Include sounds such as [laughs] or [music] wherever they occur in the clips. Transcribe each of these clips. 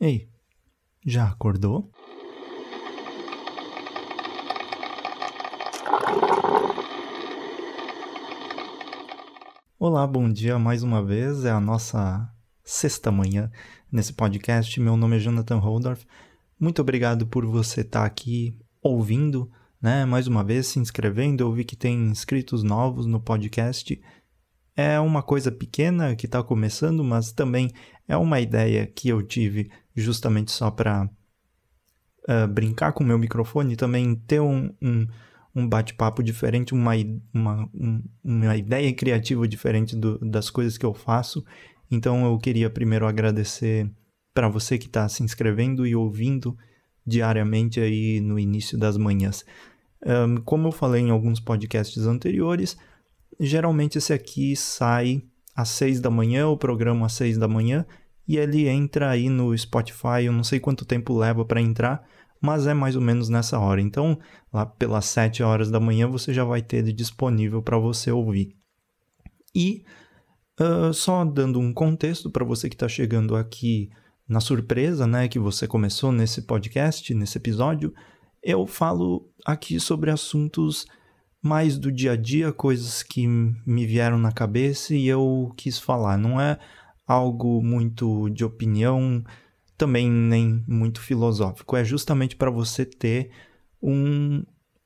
Ei, já acordou? Olá, bom dia mais uma vez. É a nossa sexta manhã nesse podcast. Meu nome é Jonathan Holdorf. Muito obrigado por você estar aqui ouvindo, né? Mais uma vez, se inscrevendo. Eu vi que tem inscritos novos no podcast. É uma coisa pequena que está começando, mas também é uma ideia que eu tive justamente só para uh, eh, brincar com o meu microfone e também ter um, um, um bate-papo diferente, uma, uma, um, uma ideia criativa diferente do, das coisas que eu faço. Então eu queria primeiro agradecer para você que está se inscrevendo e ouvindo diariamente aí no início das manhãs. Um, como eu falei em alguns podcasts anteriores, geralmente esse aqui sai às 6 da manhã, o programa às 6 da manhã, e ele entra aí no Spotify, eu não sei quanto tempo leva para entrar, mas é mais ou menos nessa hora. Então, lá pelas 7 horas da manhã você já vai ter ele disponível para você ouvir. E uh, só dando um contexto para você que está chegando aqui na surpresa, né, que você começou nesse podcast, nesse episódio, eu falo aqui sobre assuntos mais do dia a dia, coisas que me vieram na cabeça e eu quis falar. Não é algo muito de opinião, também nem muito filosófico. É justamente para você ter um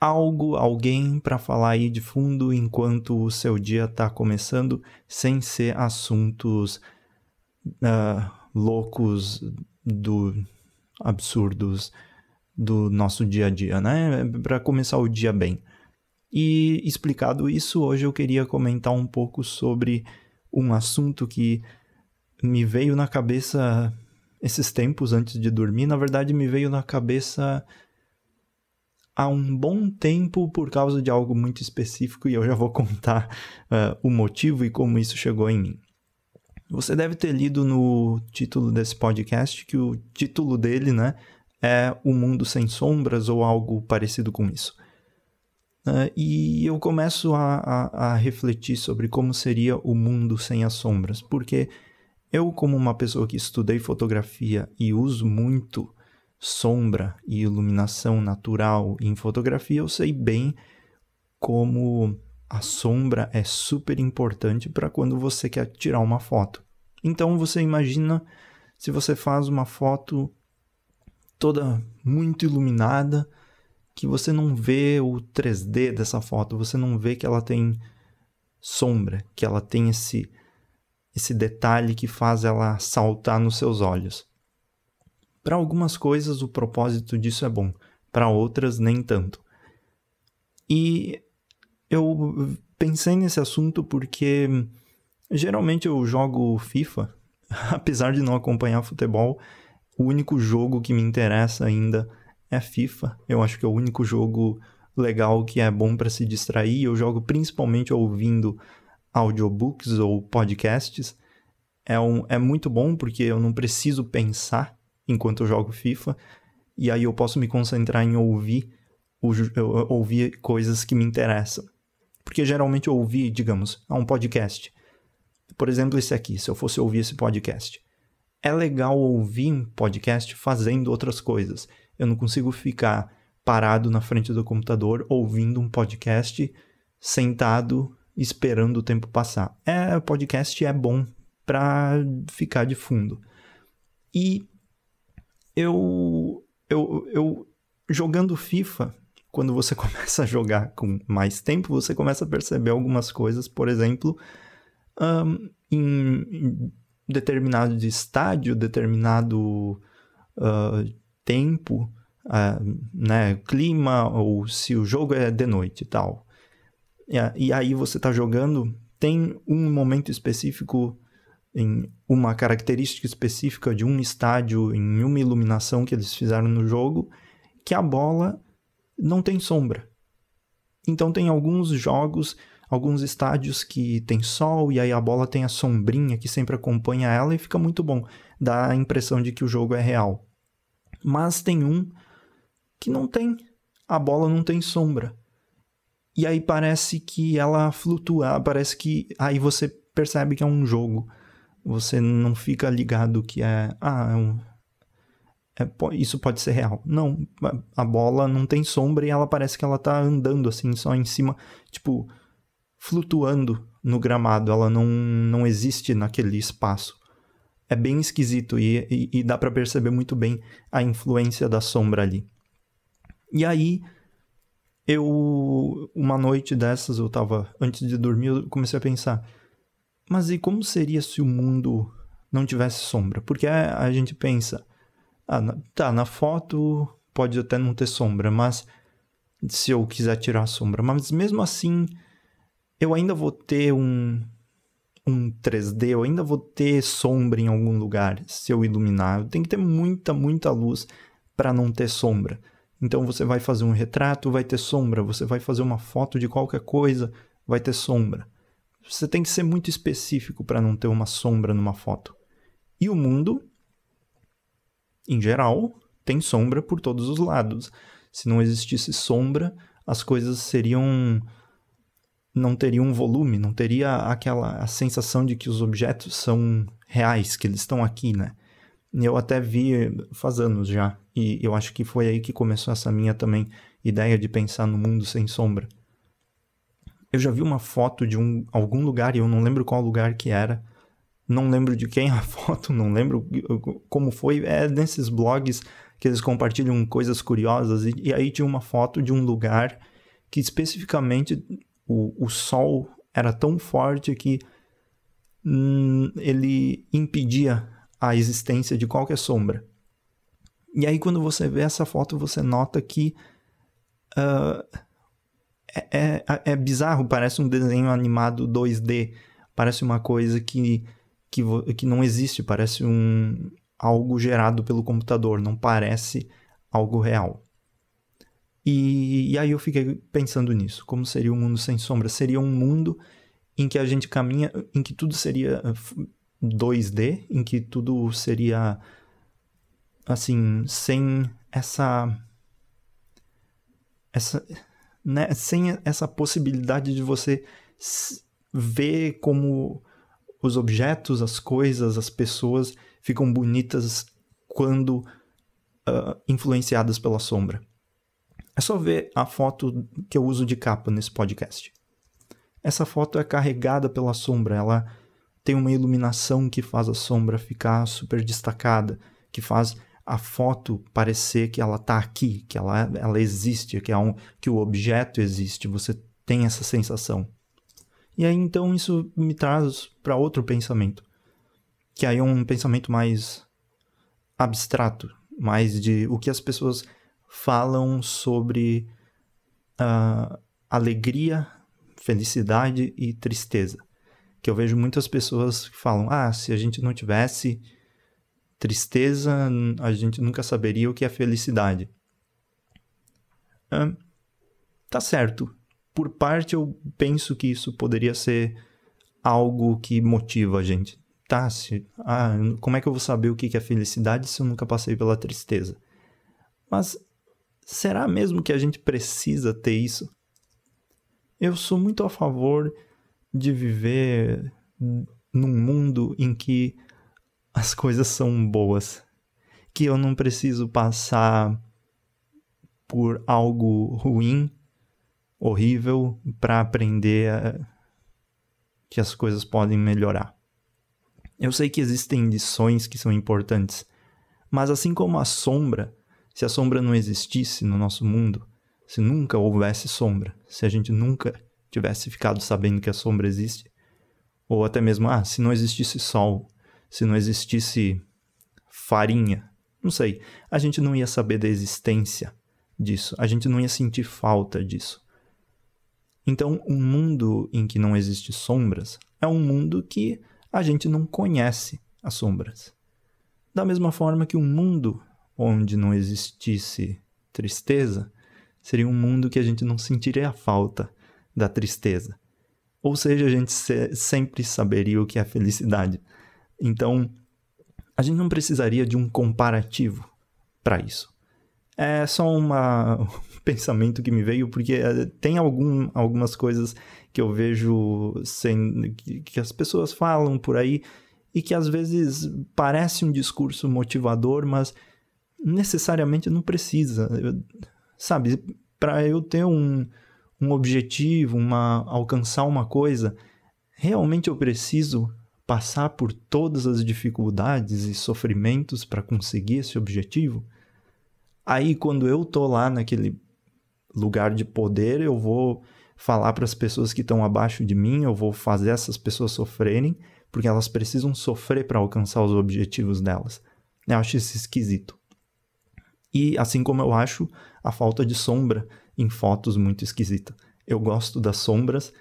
algo, alguém para falar aí de fundo enquanto o seu dia está começando, sem ser assuntos uh, loucos do absurdos do nosso dia a dia, né? Para começar o dia bem. E explicado isso, hoje eu queria comentar um pouco sobre um assunto que me veio na cabeça esses tempos antes de dormir. Na verdade, me veio na cabeça há um bom tempo por causa de algo muito específico e eu já vou contar uh, o motivo e como isso chegou em mim. Você deve ter lido no título desse podcast que o título dele, né, é O Mundo Sem Sombras ou algo parecido com isso. Uh, e eu começo a, a, a, refletir sobre como seria o mundo sem as sombras, porque eu, como uma pessoa que estudei fotografia e uso muito sombra e iluminação natural em fotografia, eu sei bem como a sombra é super importante para quando você quer tirar uma foto. Então você imagina se você faz uma foto toda muito iluminada, que você não vê o 3D dessa foto, você não vê que ela tem sombra, que ela tem esse esse detalhe que faz ela saltar nos seus olhos. Para algumas coisas o propósito disso é bom, para outras nem tanto. E eu pensei nesse assunto porque geralmente eu jogo FIFA, [laughs] apesar de não acompanhar futebol, o único jogo que me interessa ainda é FIFA. Eu acho que é o único jogo legal que é bom para se distrair. Eu jogo principalmente ouvindo audiobooks ou podcasts. É, um, é muito bom porque eu não preciso pensar enquanto eu jogo FIFA. E aí eu posso me concentrar em ouvir, ouvir coisas que me interessam. Porque geralmente eu ouvi, digamos, um podcast. Por exemplo, esse aqui, se eu fosse ouvir esse podcast. É legal ouvir um podcast fazendo outras coisas. Eu não consigo ficar parado na frente do computador ouvindo um podcast sentado esperando o tempo passar. É, podcast é bom para ficar de fundo. E eu, eu, eu jogando FIFA, quando você [laughs] começa a jogar com mais tempo, você começa a perceber algumas coisas, por exemplo, um, em, determinado estádio, determinado uh, tempo, uh, né, clima, ou se o jogo é de noite e tal. E, e aí você está jogando, tem um momento específico, em uma característica específica de um estádio, em uma iluminação que eles fizeram no jogo, que a bola não tem sombra. Então tem alguns jogos, alguns estádios que tem sol e aí a bola tem a sombrinha que sempre acompanha ela e fica muito bom. Dá a impressão de que o jogo é real. Mas tem um que não tem. A bola não tem sombra. E aí parece que ela flutua, parece que aí você percebe que é um jogo. Você não fica ligado que é, ah, é um, é, isso pode ser real. Não, a bola não tem sombra e ela parece que ela tá andando assim, só em cima, tipo, flutuando no gramado. Ela não, não existe naquele espaço. É bem esquisito e, e, e dá para perceber muito bem a influência da sombra ali. E aí, eu, uma noite dessas, eu tava, antes de dormir, eu comecei a pensar, mas e como seria se o mundo não tivesse sombra? Porque a, gente pensa, ah, tá, na foto pode até não ter sombra, mas se eu quiser tirar a sombra, mas mesmo assim eu ainda vou ter um um 3D, eu ainda vou ter sombra em algum lugar se eu iluminar. Tenho que ter muita, muita luz para não ter sombra. Então você vai fazer um retrato, vai ter sombra, você vai fazer uma foto de qualquer coisa, vai ter sombra. Você tem que ser muito específico para não ter uma sombra numa foto. E o mundo em geral, tem sombra por todos os lados. Se não existisse sombra, as coisas seriam não teriam volume, não teria aquela a sensação de que os objetos são reais, que eles estão aqui, né? Eu até vi faz anos já, e eu acho que foi aí que começou essa minha também ideia de pensar no mundo sem sombra. Eu já vi uma foto de um algum lugar e eu não lembro qual lugar que era, não lembro de quem a [laughs] foto, não lembro como foi. É nesses blogs que eles compartilham coisas curiosas. E, e aí tinha uma foto de um lugar que especificamente o, o sol era tão forte que hum, ele impedia a existência de qualquer sombra. E aí, quando você vê essa foto, você nota que uh, é, é, é bizarro, parece um desenho animado 2D, parece uma coisa que que, que não existe, parece um algo gerado pelo computador, não parece algo real. E, e aí eu fiquei pensando nisso, como seria um mundo sem sombra? Seria um mundo em que a gente caminha, em que tudo seria 2D, em que tudo seria assim, sem essa essa né, sem essa possibilidade de você ver como os objetos, as coisas, as pessoas ficam bonitas quando uh, influenciadas pela sombra. É só ver a foto que eu uso de capa nesse podcast. Essa foto é carregada pela sombra, ela tem uma iluminação que faz a sombra ficar super destacada, que faz a foto parecer que ela está aqui, que ela, ela existe, que, é um, que o objeto existe, você tem essa sensação. E aí então isso me traz para outro pensamento, que aí é um pensamento mais abstrato, mais de o que as pessoas falam sobre uh, alegria, felicidade e tristeza. Que eu vejo muitas pessoas que falam: ah, se a gente não tivesse tristeza, a gente nunca saberia o que é felicidade. Uh, tá certo, por parte, eu penso que isso poderia ser algo que motiva a gente. Tá, se, ah, como é que eu vou saber o que é felicidade se eu nunca passei pela tristeza? Mas será mesmo que a gente precisa ter isso? Eu sou muito a favor de viver num mundo em que as coisas são boas, que eu não preciso passar por algo ruim horrível para aprender a... que as coisas podem melhorar. Eu sei que existem lições que são importantes, mas assim como a sombra, se a sombra não existisse no nosso mundo, se nunca houvesse sombra, se a gente nunca tivesse ficado sabendo que a sombra existe, ou até mesmo, ah, se não existisse sol, se não existisse farinha, não sei, a gente não ia saber da existência disso, a gente não ia sentir falta disso. Então, um mundo em que não existe sombras é um mundo que a gente não conhece as sombras. Da mesma forma que um mundo onde não existisse tristeza seria um mundo que a gente não sentiria a falta da tristeza. Ou seja, a gente se sempre saberia o que é felicidade. Então, a gente não precisaria de um comparativo para isso. É só uma, um [laughs] pensamento que me veio, porque eh, tem algum, algumas coisas que eu vejo sem, que, as pessoas falam por aí e que às vezes parece um discurso motivador, mas necessariamente não precisa. Eu, sabe, para eu ter um, um objetivo, uma, alcançar uma coisa, realmente eu preciso passar por todas as dificuldades e sofrimentos para conseguir esse objetivo? Aí, quando eu tô lá naquele lugar de poder, eu vou falar para as pessoas que estão abaixo de mim, eu vou fazer essas pessoas sofrerem, porque elas precisam sofrer para alcançar os objetivos delas. Eu acho isso esquisito. E assim como eu acho a falta de sombra em fotos muito esquisita. Eu gosto das sombras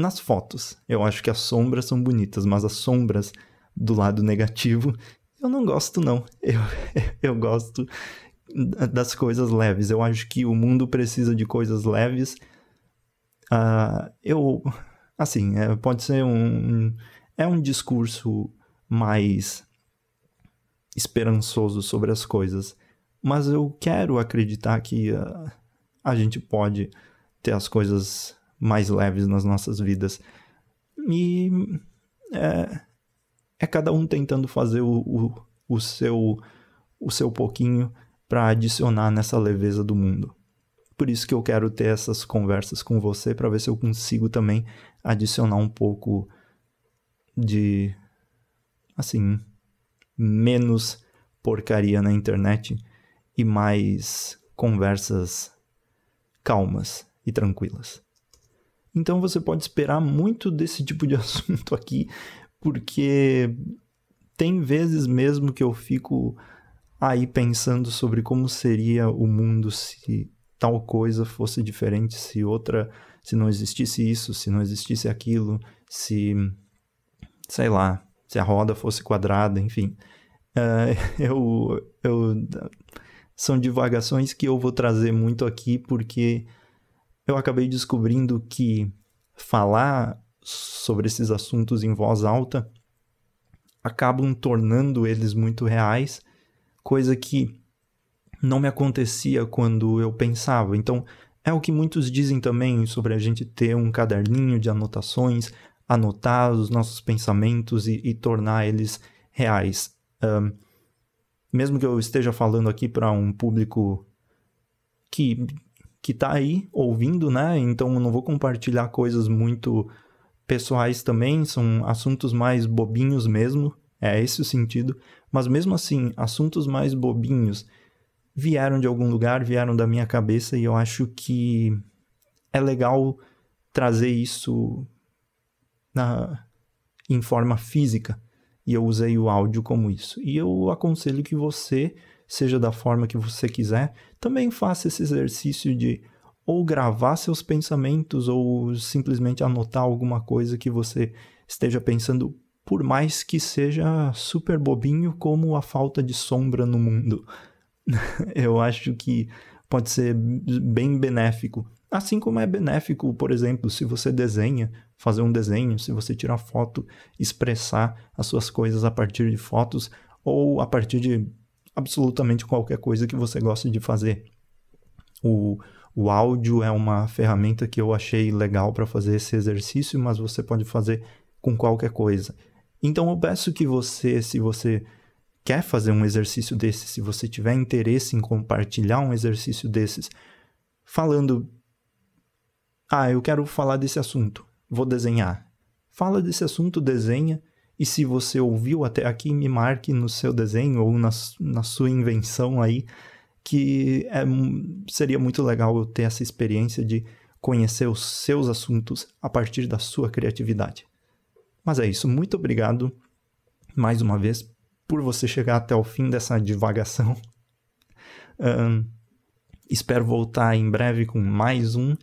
nas fotos. Eu acho que as sombras são bonitas, mas as sombras do lado negativo eu não gosto não. Eu, [laughs] eu gosto das coisas leves. Eu acho que o mundo precisa de coisas leves. Uh, eu, assim, é, pode ser um, é um discurso mais esperançoso sobre as coisas, mas eu quero acreditar que uh, a gente pode ter as coisas mais leves nas nossas vidas. E é, é cada um tentando fazer o, o, o seu o seu pouquinho para adicionar nessa leveza do mundo. Por isso que eu quero ter essas conversas com você para ver se eu consigo também adicionar um pouco de assim, menos porcaria na internet e mais conversas calmas e tranquilas. Então você pode esperar muito desse tipo de [laughs] assunto aqui, porque tem vezes mesmo que eu fico aí pensando sobre como seria o mundo se tal coisa fosse diferente, se outra, se não existisse isso, se não existisse aquilo, se sei lá, se a roda fosse quadrada, enfim. Uh, [laughs] eu, eu são divagações que eu vou trazer muito aqui porque eu acabei descobrindo que falar sobre esses assuntos em voz alta acabam tornando eles muito reais, coisa que não me acontecia quando eu pensava. Então, é o que muitos dizem também sobre a gente ter um caderninho de anotações, anotar os nossos pensamentos e, e tornar eles reais. Um, mesmo que eu esteja falando aqui para um público que que tá aí ouvindo, né? Então eu não vou compartilhar coisas muito pessoais também, são assuntos mais bobinhos mesmo, é esse o sentido, mas mesmo assim, assuntos mais bobinhos vieram de algum lugar, vieram da minha cabeça e eu acho que é legal trazer isso na, em forma física e eu usei o áudio como isso. E eu aconselho que você, seja da forma que você quiser, também faça esse exercício de ou gravar seus pensamentos ou simplesmente anotar alguma coisa que você esteja pensando, por mais que seja super bobinho como a falta de sombra no mundo. [laughs] eu acho que pode ser bem benéfico. Assim como é benéfico, por exemplo, se você desenha, fazer um desenho, se você tirar foto, expressar as suas coisas a partir de fotos ou a partir de absolutamente qualquer coisa que você goste de fazer. O, o áudio é uma ferramenta que eu achei legal para fazer esse exercício, mas você pode fazer com qualquer coisa. Então eu peço que você, se você quer fazer um exercício desse, se você tiver interesse em compartilhar um exercício desses, falando: Ah, eu quero falar desse assunto vou desenhar. Fala desse assunto, desenha, e se você ouviu até aqui, me marque no seu desenho ou na, na sua invenção aí, que é, seria muito legal eu ter essa experiência de conhecer os seus assuntos a partir da sua criatividade. Mas é isso, muito obrigado mais uma vez por você chegar até o fim dessa divagação. [laughs] Um, espero voltar em breve com mais um,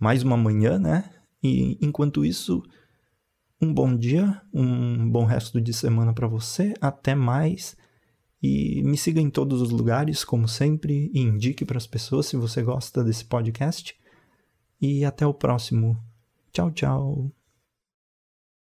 mais uma manhã, né? E enquanto isso, um bom dia, um bom resto de semana para você. Até mais. E me siga em todos os lugares, como sempre, e indique para as pessoas se você gosta desse podcast. E até o próximo. Tchau, tchau.